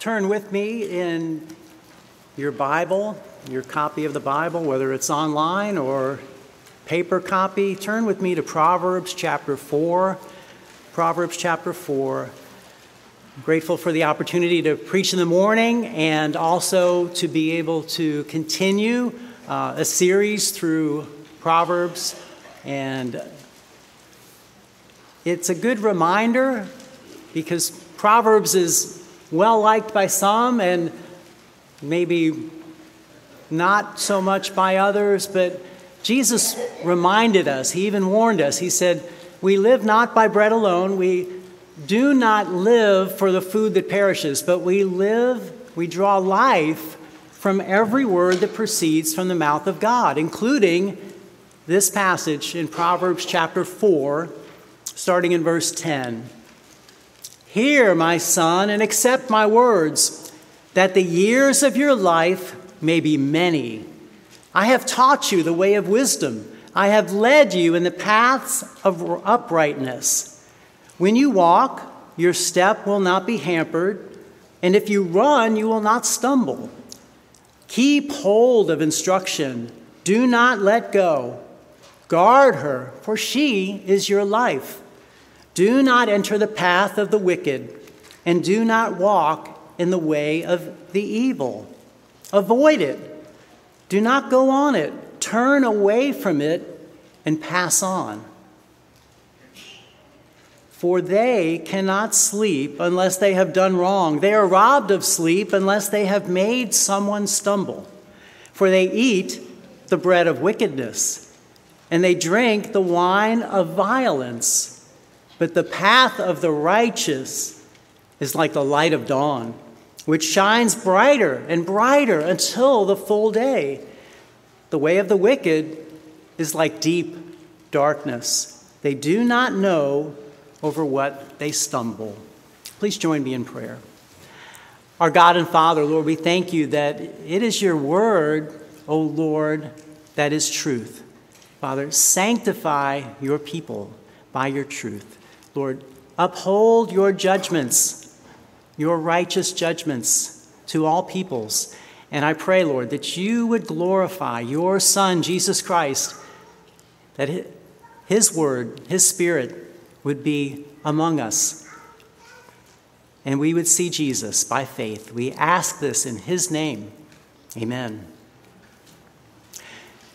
turn with me in your Bible, your copy of the Bible, whether it's online or paper copy, turn with me to Proverbs chapter 4. Proverbs chapter 4. I'm grateful for the opportunity to preach in the morning and also to be able to continue uh, a series through Proverbs. And it's a good reminder because Proverbs is well liked by some and maybe not so much by others, but Jesus reminded us, he even warned us. He said, We live not by bread alone, we do not live for the food that perishes, but we live, we draw life from every word that proceeds from the mouth of God, including this passage in Proverbs chapter 4, starting in verse 10. Hear, my son, and accept my words, that the years of your life may be many. I have taught you the way of wisdom. I have led you in the paths of uprightness. When you walk, your step will not be hampered, and if you run, you will not stumble. Keep hold of instruction. Do not let go. Guard her, for she is your life. Do not enter the path of the wicked, and do not walk in the way of the evil. Avoid it. Do not go on it. Turn away from it and pass on. For they cannot sleep unless they have done wrong. They are robbed of sleep unless they have made someone stumble. For they eat the bread of wickedness, and they drink the wine of violence. But the path of the righteous is like the light of dawn, which shines brighter and brighter until the full day. The way of the wicked is like deep darkness. They do not know over what they stumble. Please join me in prayer. Our God and Father, Lord, we thank you that it is your word, O Lord, that is truth. Father, sanctify your people by your truth. Lord, uphold your judgments, your righteous judgments to all peoples. And I pray, Lord, that you would glorify your Son, Jesus Christ, that his word, his spirit would be among us. And we would see Jesus by faith. We ask this in his name. Amen.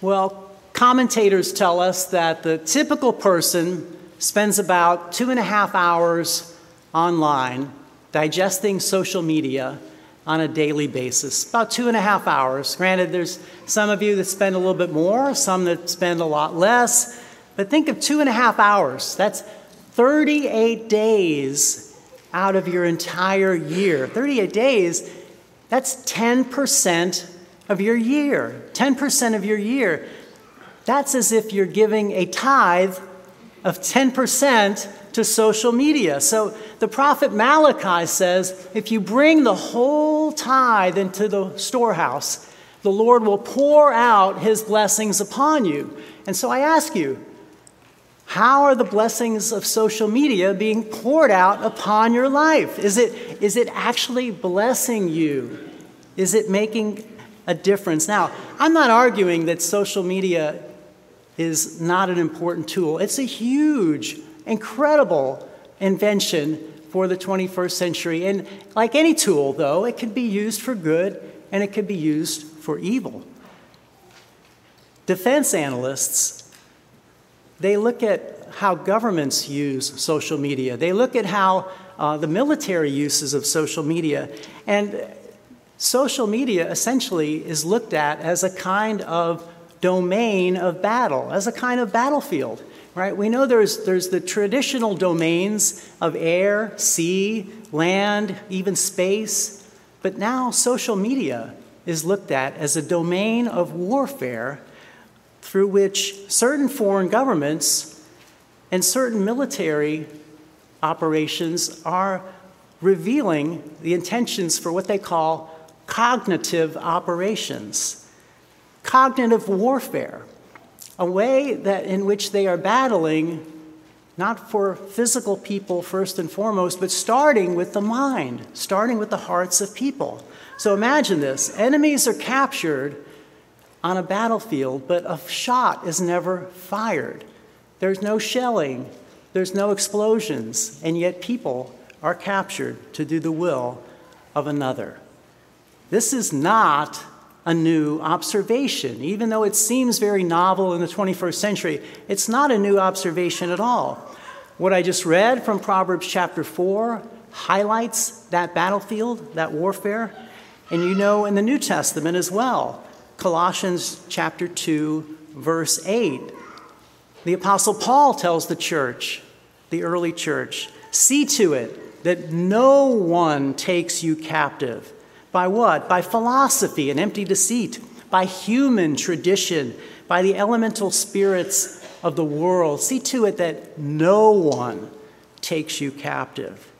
Well, commentators tell us that the typical person spends about two and a half hours online digesting social media on a daily basis, about two and a half hours. Granted, there's some of you that spend a little bit more, some that spend a lot less, but think of two and a half hours. That's 38 days out of your entire year. 38 days, that's 10% of your year. 10% of your year. That's as if you're giving a tithe of 10% to social media. So the prophet Malachi says if you bring the whole tithe into the storehouse, the Lord will pour out his blessings upon you. And so I ask you, how are the blessings of social media being poured out upon your life? Is it, is it actually blessing you? Is it making a difference? Now, I'm not arguing that social media is not an important tool. It's a huge, incredible invention for the 21st century. And like any tool, though, it can be used for good and it can be used for evil. Defense analysts, they look at how governments use social media. They look at how uh, the military uses of social media. And social media essentially is looked at as a kind of domain of battle, as a kind of battlefield, right? We know there's, there's the traditional domains of air, sea, land, even space, but now social media is looked at as a domain of warfare through which certain foreign governments and certain military operations are revealing the intentions for what they call cognitive operations cognitive warfare, a way that in which they are battling not for physical people first and foremost, but starting with the mind, starting with the hearts of people. So imagine this enemies are captured on a battlefield, but a shot is never fired. There's no shelling, there's no explosions, and yet people are captured to do the will of another. This is not a new observation. Even though it seems very novel in the 21st century, it's not a new observation at all. What I just read from Proverbs chapter 4 highlights that battlefield, that warfare. And you know in the New Testament as well, Colossians chapter 2, verse 8. The Apostle Paul tells the church, the early church, see to it that no one takes you captive by what? By philosophy and empty deceit, by human tradition, by the elemental spirits of the world. See to it that no one takes you captive.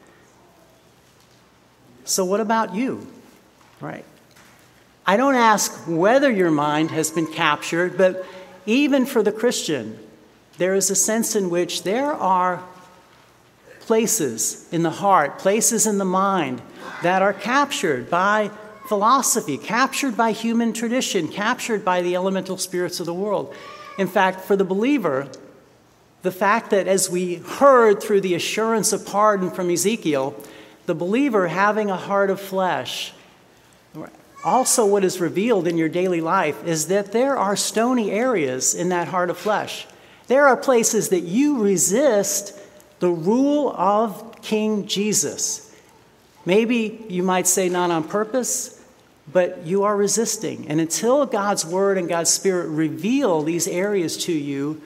So, what about you? Right. I don't ask whether your mind has been captured, but even for the Christian, there is a sense in which there are places in the heart, places in the mind that are captured by philosophy, captured by human tradition, captured by the elemental spirits of the world. In fact, for the believer, the fact that as we heard through the assurance of pardon from Ezekiel, the believer having a heart of flesh, also what is revealed in your daily life is that there are stony areas in that heart of flesh. There are places that you resist the rule of King Jesus. Maybe you might say not on purpose, but you are resisting. And until God's Word and God's Spirit reveal these areas to you,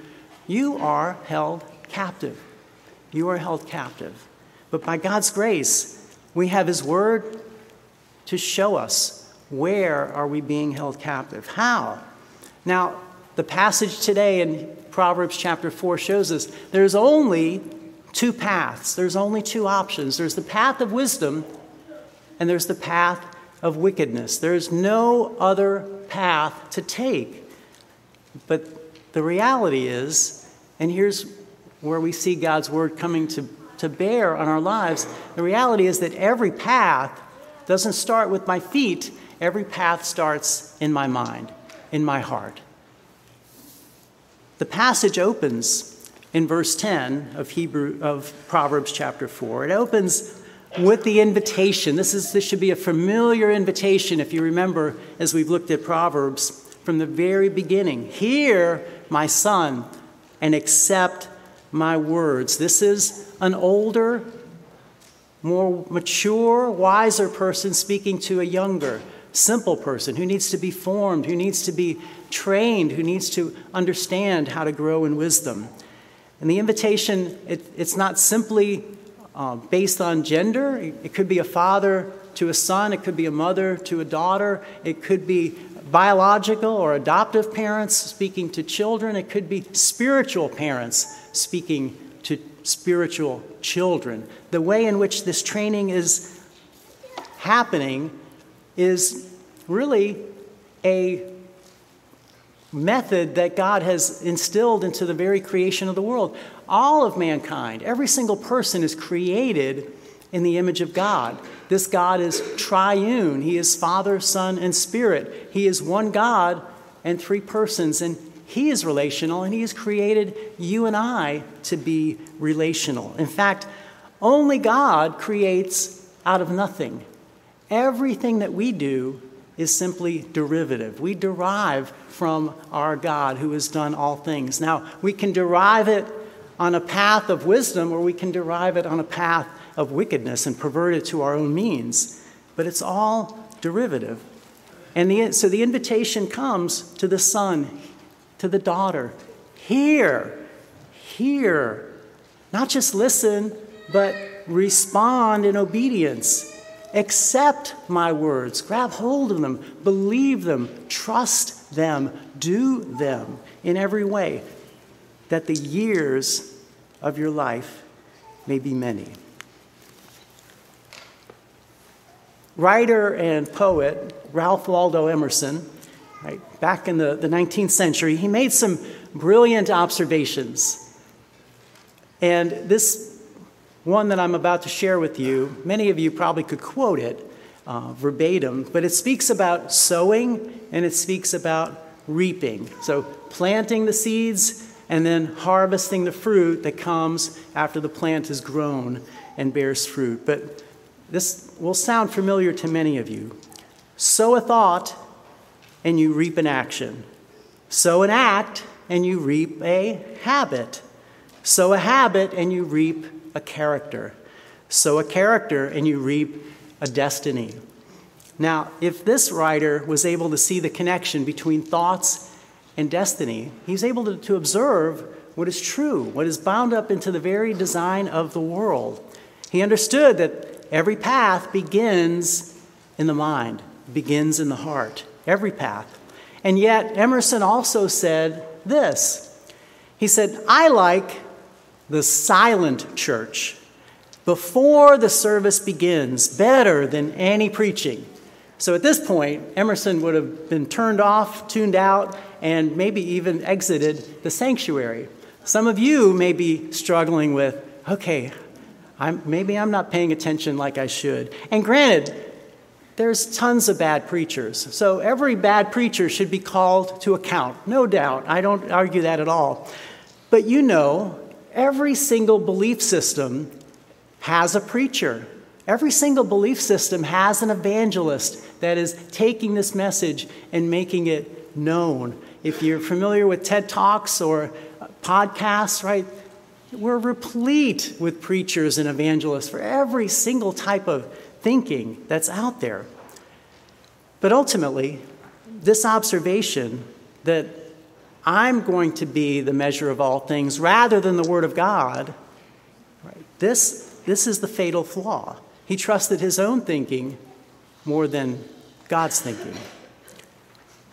you are held captive. You are held captive. But by God's grace, we have His Word to show us where are we being held captive. How? Now, the passage today in Proverbs chapter 4 shows us there's only two paths, there's only two options. There's the path of wisdom, and there's the path of wickedness. There's no other path to take. But the reality is, and here's where we see God's word coming to, to bear on our lives the reality is that every path doesn't start with my feet, every path starts in my mind, in my heart. The passage opens in verse 10 of Hebrew of Proverbs chapter 4. It opens with the invitation. This is this should be a familiar invitation if you remember as we've looked at Proverbs from the very beginning. Hear, my son, and accept my words. This is an older, more mature, wiser person speaking to a younger, simple person who needs to be formed, who needs to be trained, who needs to understand how to grow in wisdom. And the invitation, it, it's not simply uh, based on gender. It could be a father to a son, it could be a mother to a daughter, it could be biological or adoptive parents speaking to children, it could be spiritual parents speaking to spiritual children. The way in which this training is happening is really a method that God has instilled into the very creation of the world. All of mankind, every single person is created in the image of God. This God is triune. He is Father, Son, and Spirit. He is one God and three persons, and He is relational, and He has created you and I to be relational. In fact, only God creates out of nothing. Everything that we do is simply derivative. We derive from our God who has done all things. Now, we can derive it on a path of wisdom or we can derive it on a path of wickedness and pervert it to our own means, but it's all derivative. And the, so the invitation comes to the son, to the daughter. Hear, hear. Not just listen, but respond in obedience. Accept my words, grab hold of them, believe them, trust them, do them in every way, that the years of your life may be many. Writer and poet Ralph Waldo Emerson, right, back in the, the 19th century, he made some brilliant observations. And this one that I'm about to share with you, many of you probably could quote it uh, verbatim, but it speaks about sowing and it speaks about reaping. So, planting the seeds and then harvesting the fruit that comes after the plant is grown and bears fruit. But this will sound familiar to many of you. Sow a thought and you reap an action. Sow an act and you reap a habit. Sow a habit and you reap a character. Sow a character and you reap a destiny. Now, if this writer was able to see the connection between thoughts and destiny, he's able to, to observe what is true, what is bound up into the very design of the world. He understood that every path begins in the mind, begins in the heart, every path. And yet, Emerson also said this He said, I like the silent church before the service begins better than any preaching. So at this point, Emerson would have been turned off, tuned out, and maybe even exited the sanctuary. Some of you may be struggling with, okay, I'm, maybe I'm not paying attention like I should. And granted, there's tons of bad preachers. So every bad preacher should be called to account, no doubt. I don't argue that at all. But you know, every single belief system has a preacher. Every single belief system has an evangelist that is taking this message and making it known. If you're familiar with TED Talks or podcasts, right, we're replete with preachers and evangelists for every single type of thinking that's out there. But ultimately, this observation that I'm going to be the measure of all things rather than the Word of God, right, this, this is the fatal flaw. He trusted his own thinking more than God's thinking.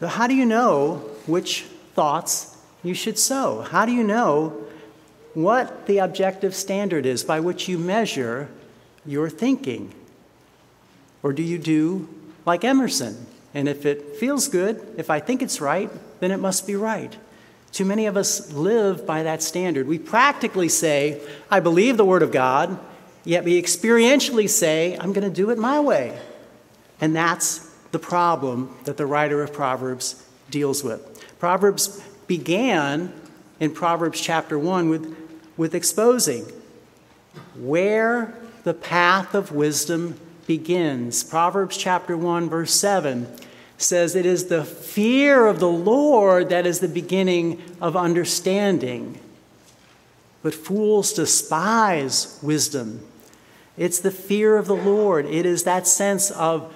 So, how do you know which thoughts you should sow? How do you know what the objective standard is by which you measure your thinking? Or do you do like Emerson? And if it feels good, if I think it's right, then it must be right. Too many of us live by that standard. We practically say, I believe the Word of God, yet we experientially say, I'm going to do it my way. And that's the problem that the writer of Proverbs deals with. Proverbs began in Proverbs chapter 1 with, with exposing where the path of wisdom begins. Proverbs chapter 1, verse 7 says, It is the fear of the Lord that is the beginning of understanding. But fools despise wisdom. It's the fear of the Lord. It is that sense of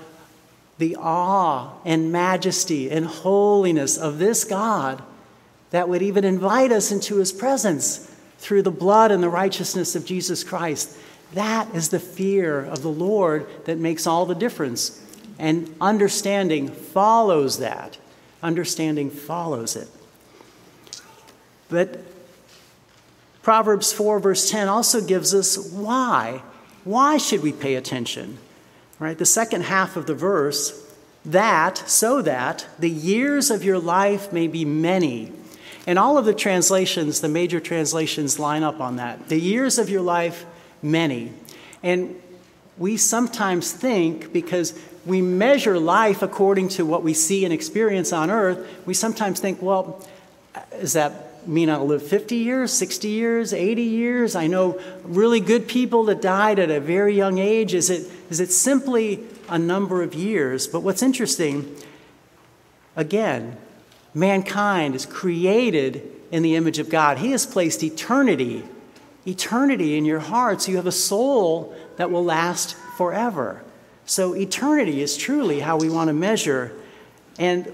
the awe and majesty and holiness of this God that would even invite us into his presence through the blood and the righteousness of Jesus Christ. That is the fear of the Lord that makes all the difference. And understanding follows that. Understanding follows it. But Proverbs 4, verse 10 also gives us why. Why should we pay attention? Right? The second half of the verse, that, so that the years of your life may be many. And all of the translations, the major translations, line up on that. The years of your life, many. And we sometimes think, because we measure life according to what we see and experience on earth, we sometimes think, well, does that mean I'll live 50 years, 60 years, 80 years? I know really good people that died at a very young age. Is it is it simply a number of years? But what's interesting, again, mankind is created in the image of God. He has placed eternity, eternity in your heart, so you have a soul that will last forever. So eternity is truly how we want to measure. And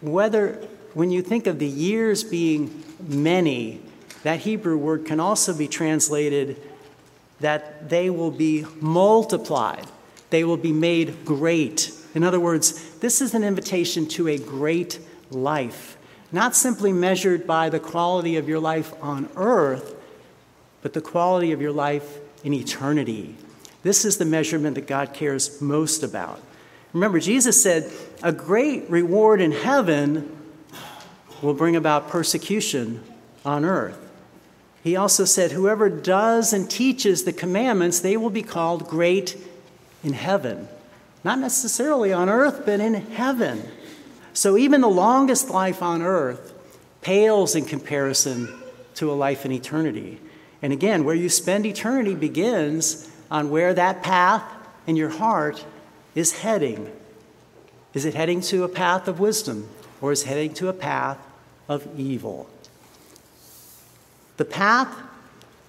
whether, when you think of the years being many, that Hebrew word can also be translated that they will be multiplied. They will be made great. In other words, this is an invitation to a great life, not simply measured by the quality of your life on earth, but the quality of your life in eternity. This is the measurement that God cares most about. Remember, Jesus said, a great reward in heaven will bring about persecution on earth. He also said, Whoever does and teaches the commandments, they will be called great in heaven. Not necessarily on earth, but in heaven. So even the longest life on earth pales in comparison to a life in eternity. And again, where you spend eternity begins on where that path in your heart is heading. Is it heading to a path of wisdom or is it heading to a path of evil? The path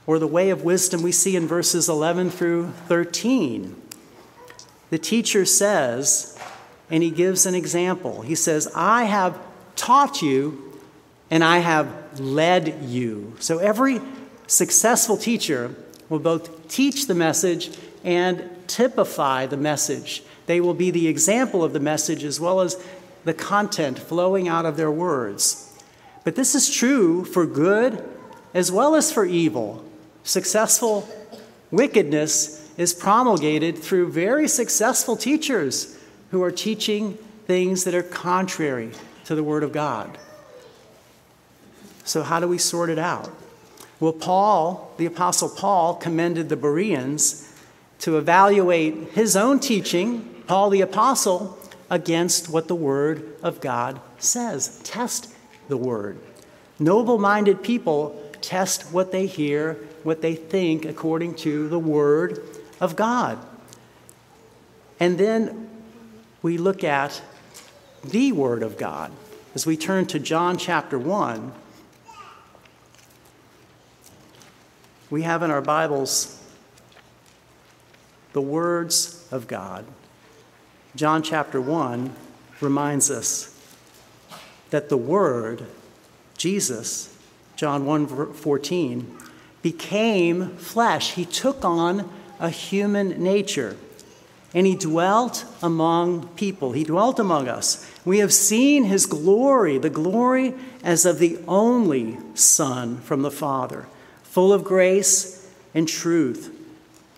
or the way of wisdom we see in verses 11 through 13. The teacher says, and he gives an example. He says, I have taught you and I have led you. So every successful teacher will both teach the message and typify the message. They will be the example of the message as well as the content flowing out of their words. But this is true for good as well as for evil. Successful wickedness is promulgated through very successful teachers who are teaching things that are contrary to the Word of God. So, how do we sort it out? Well, Paul, the Apostle Paul, commended the Bereans to evaluate his own teaching, Paul the Apostle, against what the Word of God says. Test the Word. Noble minded people test what they hear, what they think according to the Word of God. And then we look at the Word of God. As we turn to John chapter 1, we have in our Bibles the words of God. John chapter 1 reminds us that the Word, Jesus, John 1 14, became flesh. He took on a human nature and he dwelt among people. He dwelt among us. We have seen his glory, the glory as of the only Son from the Father, full of grace and truth.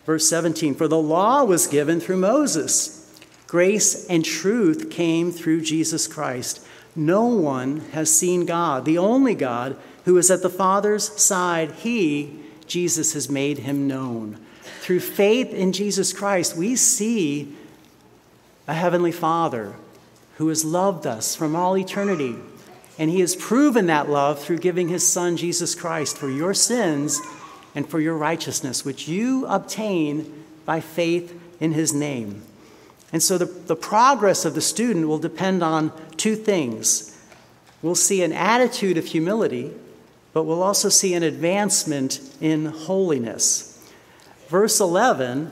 Verse 17 For the law was given through Moses, grace and truth came through Jesus Christ. No one has seen God, the only God who is at the Father's side, he, Jesus, has made him known. Through faith in Jesus Christ, we see a heavenly Father who has loved us from all eternity. And he has proven that love through giving his Son, Jesus Christ, for your sins and for your righteousness, which you obtain by faith in his name. And so the, the progress of the student will depend on two things. We'll see an attitude of humility but we'll also see an advancement in holiness. Verse 11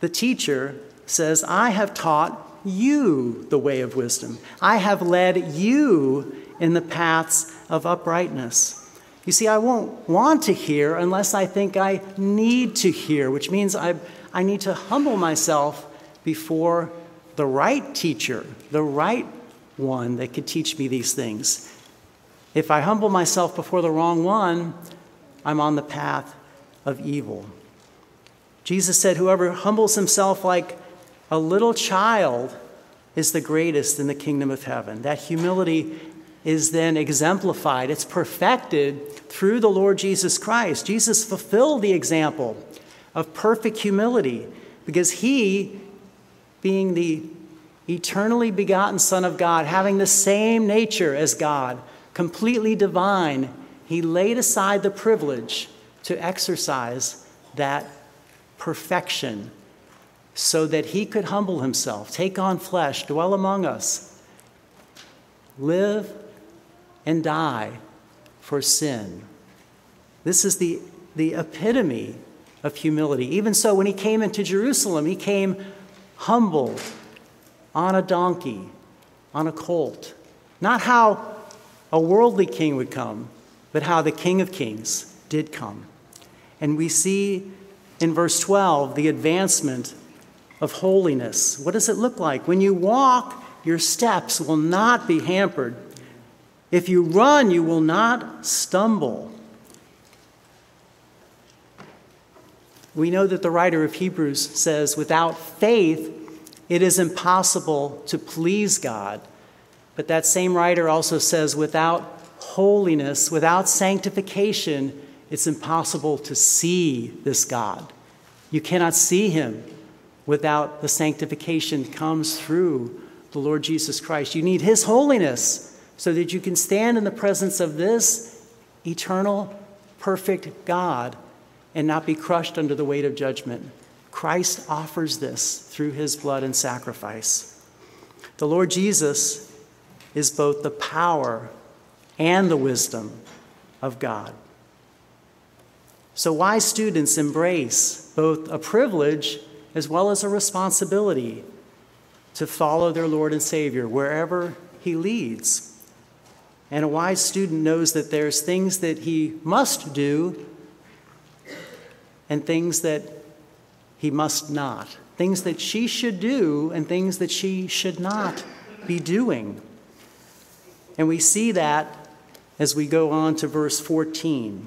the teacher says, I have taught you the way of wisdom, I have led you in the paths of uprightness. You see, I won't want to hear unless I think I need to hear, which means I, I need to humble myself before the right teacher, the right one that could teach me these things. If I humble myself before the wrong one, I'm on the path of evil. Jesus said, Whoever humbles himself like a little child is the greatest in the kingdom of heaven. That humility is then exemplified, it's perfected through the Lord Jesus Christ. Jesus fulfilled the example of perfect humility because he, being the eternally begotten Son of God, having the same nature as God, completely divine, he laid aside the privilege to exercise that perfection so that he could humble himself, take on flesh, dwell among us, live and die for sin. This is the, the epitome of humility. Even so, when he came into Jerusalem, he came humbled on a donkey, on a colt. Not how a worldly king would come, but how the King of Kings did come. And we see in verse 12 the advancement of holiness. What does it look like? When you walk, your steps will not be hampered. If you run, you will not stumble. We know that the writer of Hebrews says, without faith, it is impossible to please God. But that same writer also says, without holiness, without sanctification, it's impossible to see this God. You cannot see him without the sanctification comes through the Lord Jesus Christ. You need his holiness so that you can stand in the presence of this eternal, perfect God and not be crushed under the weight of judgment. Christ offers this through his blood and sacrifice. The Lord Jesus is both the power and the wisdom of God. So, wise students embrace both a privilege as well as a responsibility to follow their Lord and Savior wherever He leads. And a wise student knows that there's things that he must do and things that he must not. Things that she should do and things that she should not be doing. And we see that as we go on to verse 14.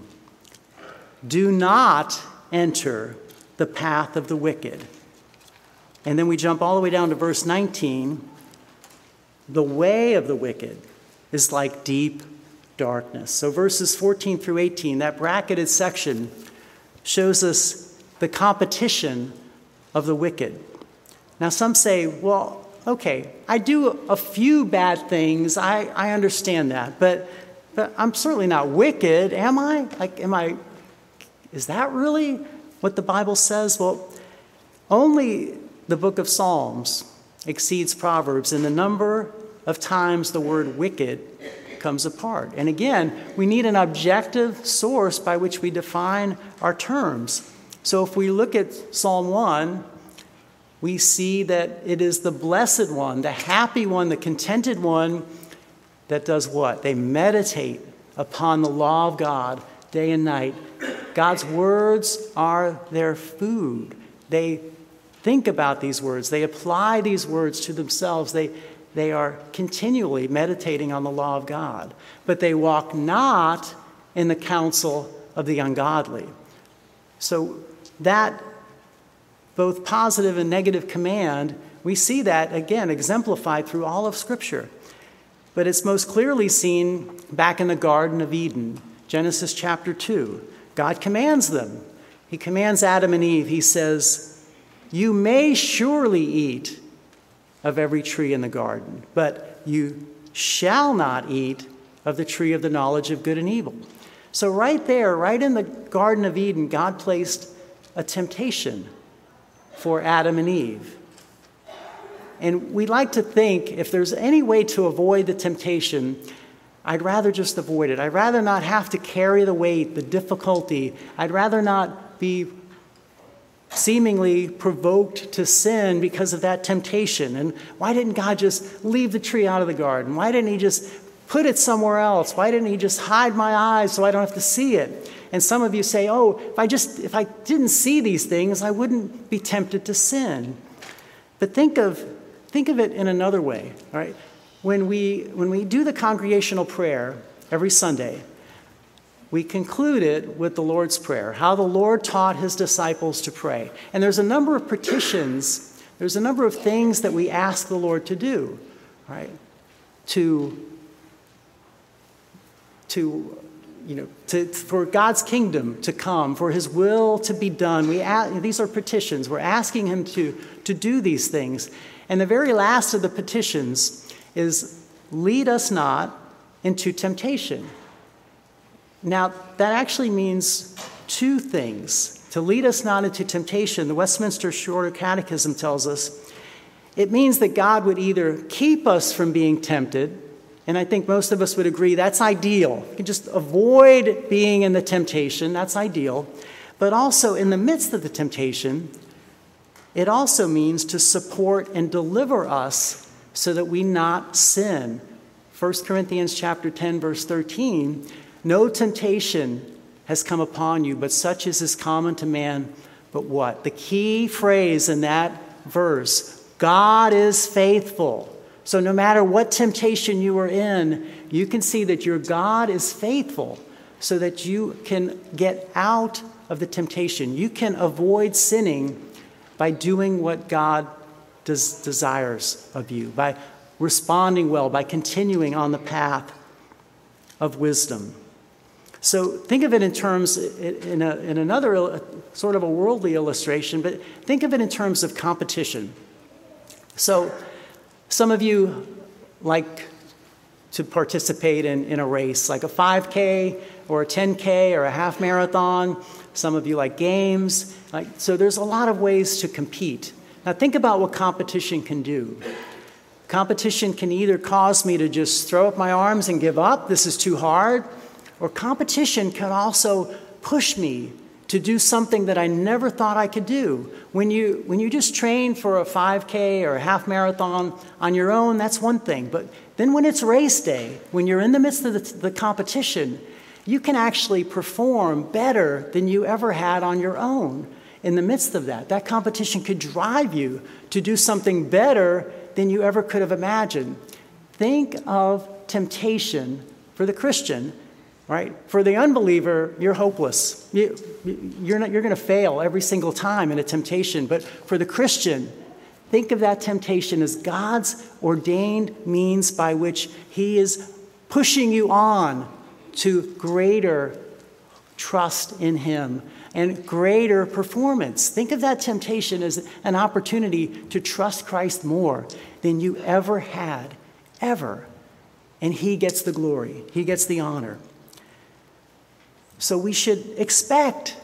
Do not enter the path of the wicked. And then we jump all the way down to verse 19. The way of the wicked is like deep darkness. So, verses 14 through 18, that bracketed section shows us the competition of the wicked. Now, some say, well, okay, I do a few bad things. I, I understand that. But, but I'm certainly not wicked, am I? Like, am I, is that really what the Bible says? Well, only the book of Psalms exceeds Proverbs in the number of times the word wicked comes apart. And again, we need an objective source by which we define our terms. So if we look at Psalm 1, we see that it is the blessed one, the happy one, the contented one that does what? They meditate upon the law of God day and night. God's words are their food. They think about these words, they apply these words to themselves. They, they are continually meditating on the law of God. But they walk not in the counsel of the ungodly. So that both positive and negative command, we see that again exemplified through all of Scripture. But it's most clearly seen back in the Garden of Eden, Genesis chapter 2. God commands them. He commands Adam and Eve, He says, You may surely eat of every tree in the garden, but you shall not eat of the tree of the knowledge of good and evil. So, right there, right in the Garden of Eden, God placed a temptation for Adam and Eve. And we like to think if there's any way to avoid the temptation, I'd rather just avoid it. I'd rather not have to carry the weight, the difficulty. I'd rather not be seemingly provoked to sin because of that temptation. And why didn't God just leave the tree out of the garden? Why didn't He just put it somewhere else? Why didn't He just hide my eyes so I don't have to see it? And some of you say, "Oh, if I just if I didn't see these things, I wouldn't be tempted to sin." But think of think of it in another way, all right? When we when we do the congregational prayer every Sunday, we conclude it with the Lord's Prayer, how the Lord taught his disciples to pray. And there's a number of petitions, there's a number of things that we ask the Lord to do, right? To, to you know, to, for God's kingdom to come, for his will to be done. We ask, these are petitions. We're asking him to, to do these things. And the very last of the petitions is lead us not into temptation. Now, that actually means two things. To lead us not into temptation, the Westminster Shorter Catechism tells us it means that God would either keep us from being tempted, and I think most of us would agree that's ideal. You can just avoid being in the temptation, that's ideal. But also, in the midst of the temptation, it also means to support and deliver us so that we not sin. 1 Corinthians chapter 10 verse 13 no temptation has come upon you, but such as is common to man. But what? The key phrase in that verse God is faithful. So no matter what temptation you are in, you can see that your God is faithful so that you can get out of the temptation. You can avoid sinning by doing what God des- desires of you, by responding well, by continuing on the path of wisdom. So think of it in terms, in, a, in another uh, sort of a worldly illustration, but think of it in terms of competition. So some of you like to participate in, in a race, like a 5K or a 10K or a half marathon. Some of you like games. Like, so there's a lot of ways to compete. Now think about what competition can do. Competition can either cause me to just throw up my arms and give up, this is too hard, or competition can also push me to do something that I never thought I could do. When you, when you just train for a 5K or a half marathon on your own, that's one thing. But then when it's race day, when you're in the midst of the, the competition, you can actually perform better than you ever had on your own in the midst of that. That competition could drive you to do something better than you ever could have imagined. Think of temptation for the Christian right? For the unbeliever, you're hopeless. You, you're, you're going to fail every single time in a temptation. But for the Christian, think of that temptation as God's ordained means by which He is pushing you on to greater trust in Him and greater performance. Think of that temptation as an opportunity to trust Christ more than you ever had, ever. And He gets the glory, He gets the honor. So we should expect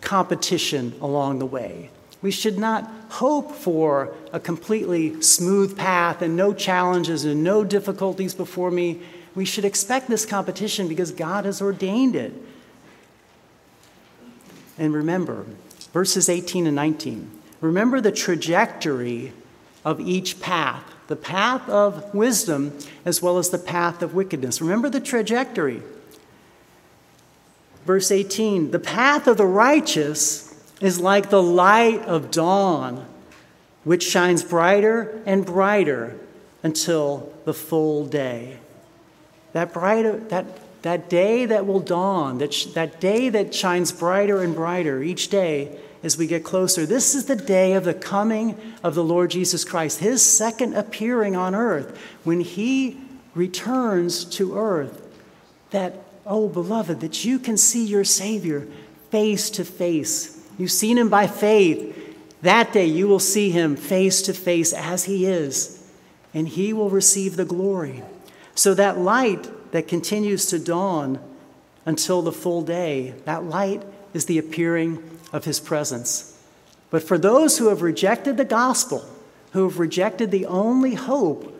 competition along the way. We should not hope for a completely smooth path and no challenges and no difficulties before me. We should expect this competition because God has ordained it. And remember, verses 18 and 19. Remember the trajectory of each path the path of wisdom as well as the path of wickedness. Remember the trajectory. Verse 18 The path of the righteous is like the light of dawn, which shines brighter and brighter until the full day. That, brighter, that, that day that will dawn, that, sh- that day that shines brighter and brighter each day as we get closer. This is the day of the coming of the Lord Jesus Christ, his second appearing on earth, when he returns to earth. That Oh, beloved, that you can see your Savior face to face. You've seen him by faith. That day you will see him face to face as he is, and he will receive the glory. So that light that continues to dawn until the full day, that light is the appearing of his presence. But for those who have rejected the gospel, who have rejected the only hope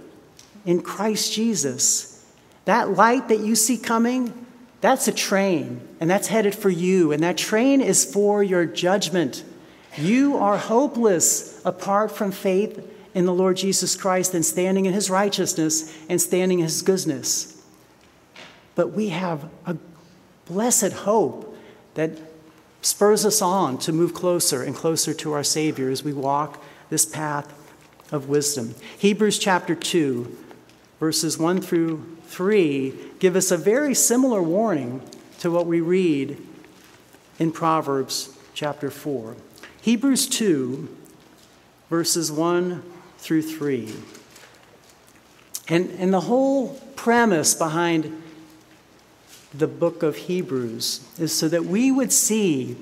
in Christ Jesus, that light that you see coming, that's a train, and that's headed for you, and that train is for your judgment. You are hopeless apart from faith in the Lord Jesus Christ and standing in his righteousness and standing in his goodness. But we have a blessed hope that spurs us on to move closer and closer to our Savior as we walk this path of wisdom. Hebrews chapter 2, verses 1 through 3 give us a very similar warning to what we read in Proverbs chapter 4. Hebrews 2, verses 1 through 3. And, and the whole premise behind the book of Hebrews is so that we would see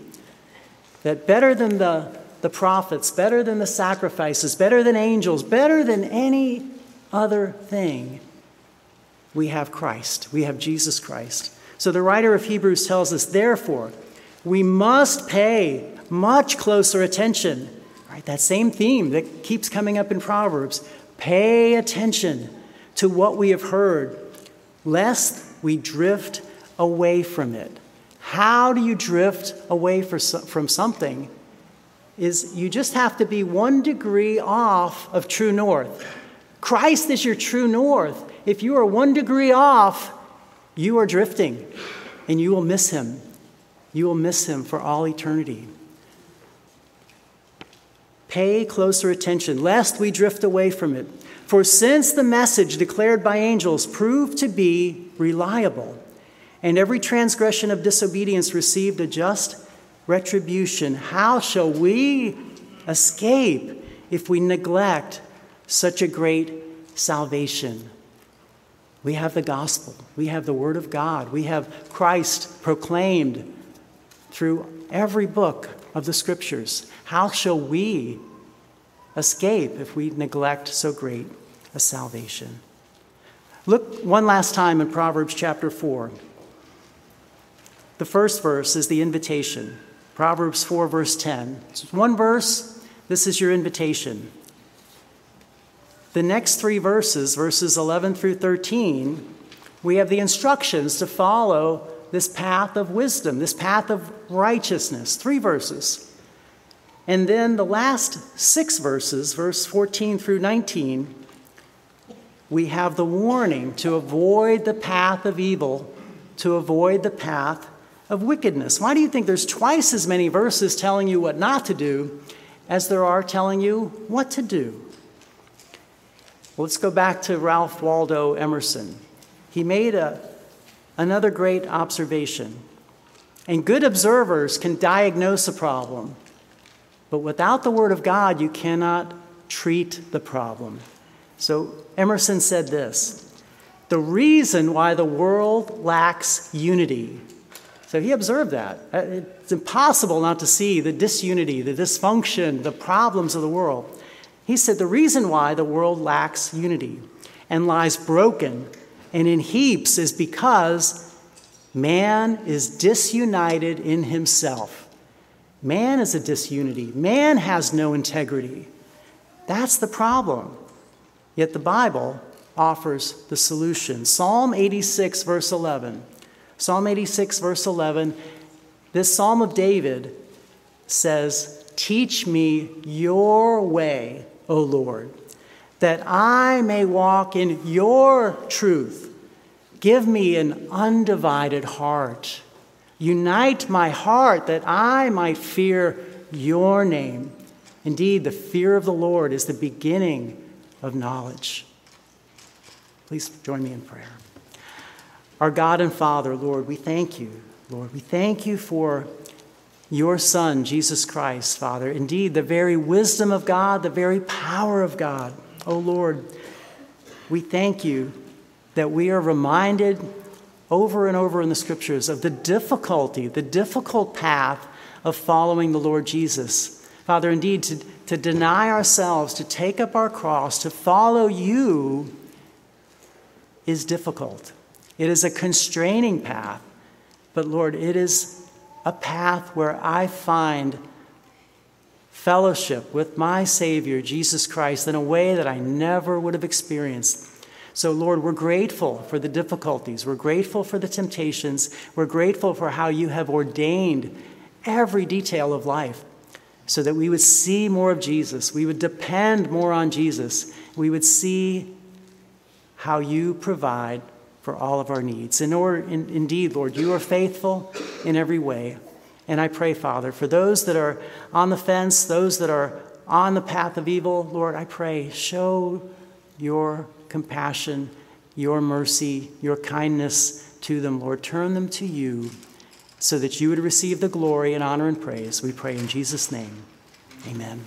that better than the, the prophets, better than the sacrifices, better than angels, better than any other thing, we have Christ. We have Jesus Christ. So the writer of Hebrews tells us, therefore, we must pay much closer attention. Right, that same theme that keeps coming up in Proverbs. Pay attention to what we have heard, lest we drift away from it. How do you drift away from something? Is you just have to be one degree off of true north. Christ is your true north if you are one degree off, you are drifting and you will miss him. You will miss him for all eternity. Pay closer attention, lest we drift away from it. For since the message declared by angels proved to be reliable, and every transgression of disobedience received a just retribution, how shall we escape if we neglect such a great salvation? We have the gospel. We have the word of God. We have Christ proclaimed through every book of the scriptures. How shall we escape if we neglect so great a salvation? Look one last time in Proverbs chapter 4. The first verse is the invitation. Proverbs 4, verse 10. It's one verse, this is your invitation. The next three verses, verses 11 through 13, we have the instructions to follow this path of wisdom, this path of righteousness. Three verses. And then the last six verses, verse 14 through 19, we have the warning to avoid the path of evil, to avoid the path of wickedness. Why do you think there's twice as many verses telling you what not to do as there are telling you what to do? Let's go back to Ralph Waldo Emerson. He made a, another great observation. And good observers can diagnose a problem, but without the Word of God, you cannot treat the problem. So Emerson said this The reason why the world lacks unity. So he observed that. Uh, it's impossible not to see the disunity, the dysfunction, the problems of the world. He said the reason why the world lacks unity and lies broken and in heaps is because man is disunited in himself. Man is a disunity. Man has no integrity. That's the problem. Yet the Bible offers the solution. Psalm 86, verse 11. Psalm 86, verse 11. This Psalm of David says, Teach me your way, O Lord, that I may walk in your truth. Give me an undivided heart. Unite my heart that I might fear your name. Indeed, the fear of the Lord is the beginning of knowledge. Please join me in prayer. Our God and Father, Lord, we thank you. Lord, we thank you for your Son, Jesus Christ, Father. Indeed, the very wisdom of God, the very power of God. Oh Lord, we thank you that we are reminded over and over in the scriptures of the difficulty, the difficult path of following the Lord Jesus. Father, indeed, to, to deny ourselves, to take up our cross, to follow you is difficult. It is a constraining path. But Lord, it is a path where I find fellowship with my Savior, Jesus Christ, in a way that I never would have experienced. So, Lord, we're grateful for the difficulties. We're grateful for the temptations. We're grateful for how you have ordained every detail of life so that we would see more of Jesus. We would depend more on Jesus. We would see how you provide for all of our needs. In order, in, indeed, Lord, you are faithful in every way. And I pray, Father, for those that are on the fence, those that are on the path of evil, Lord, I pray, show your compassion, your mercy, your kindness to them, Lord. Turn them to you so that you would receive the glory and honor and praise. We pray in Jesus' name. Amen.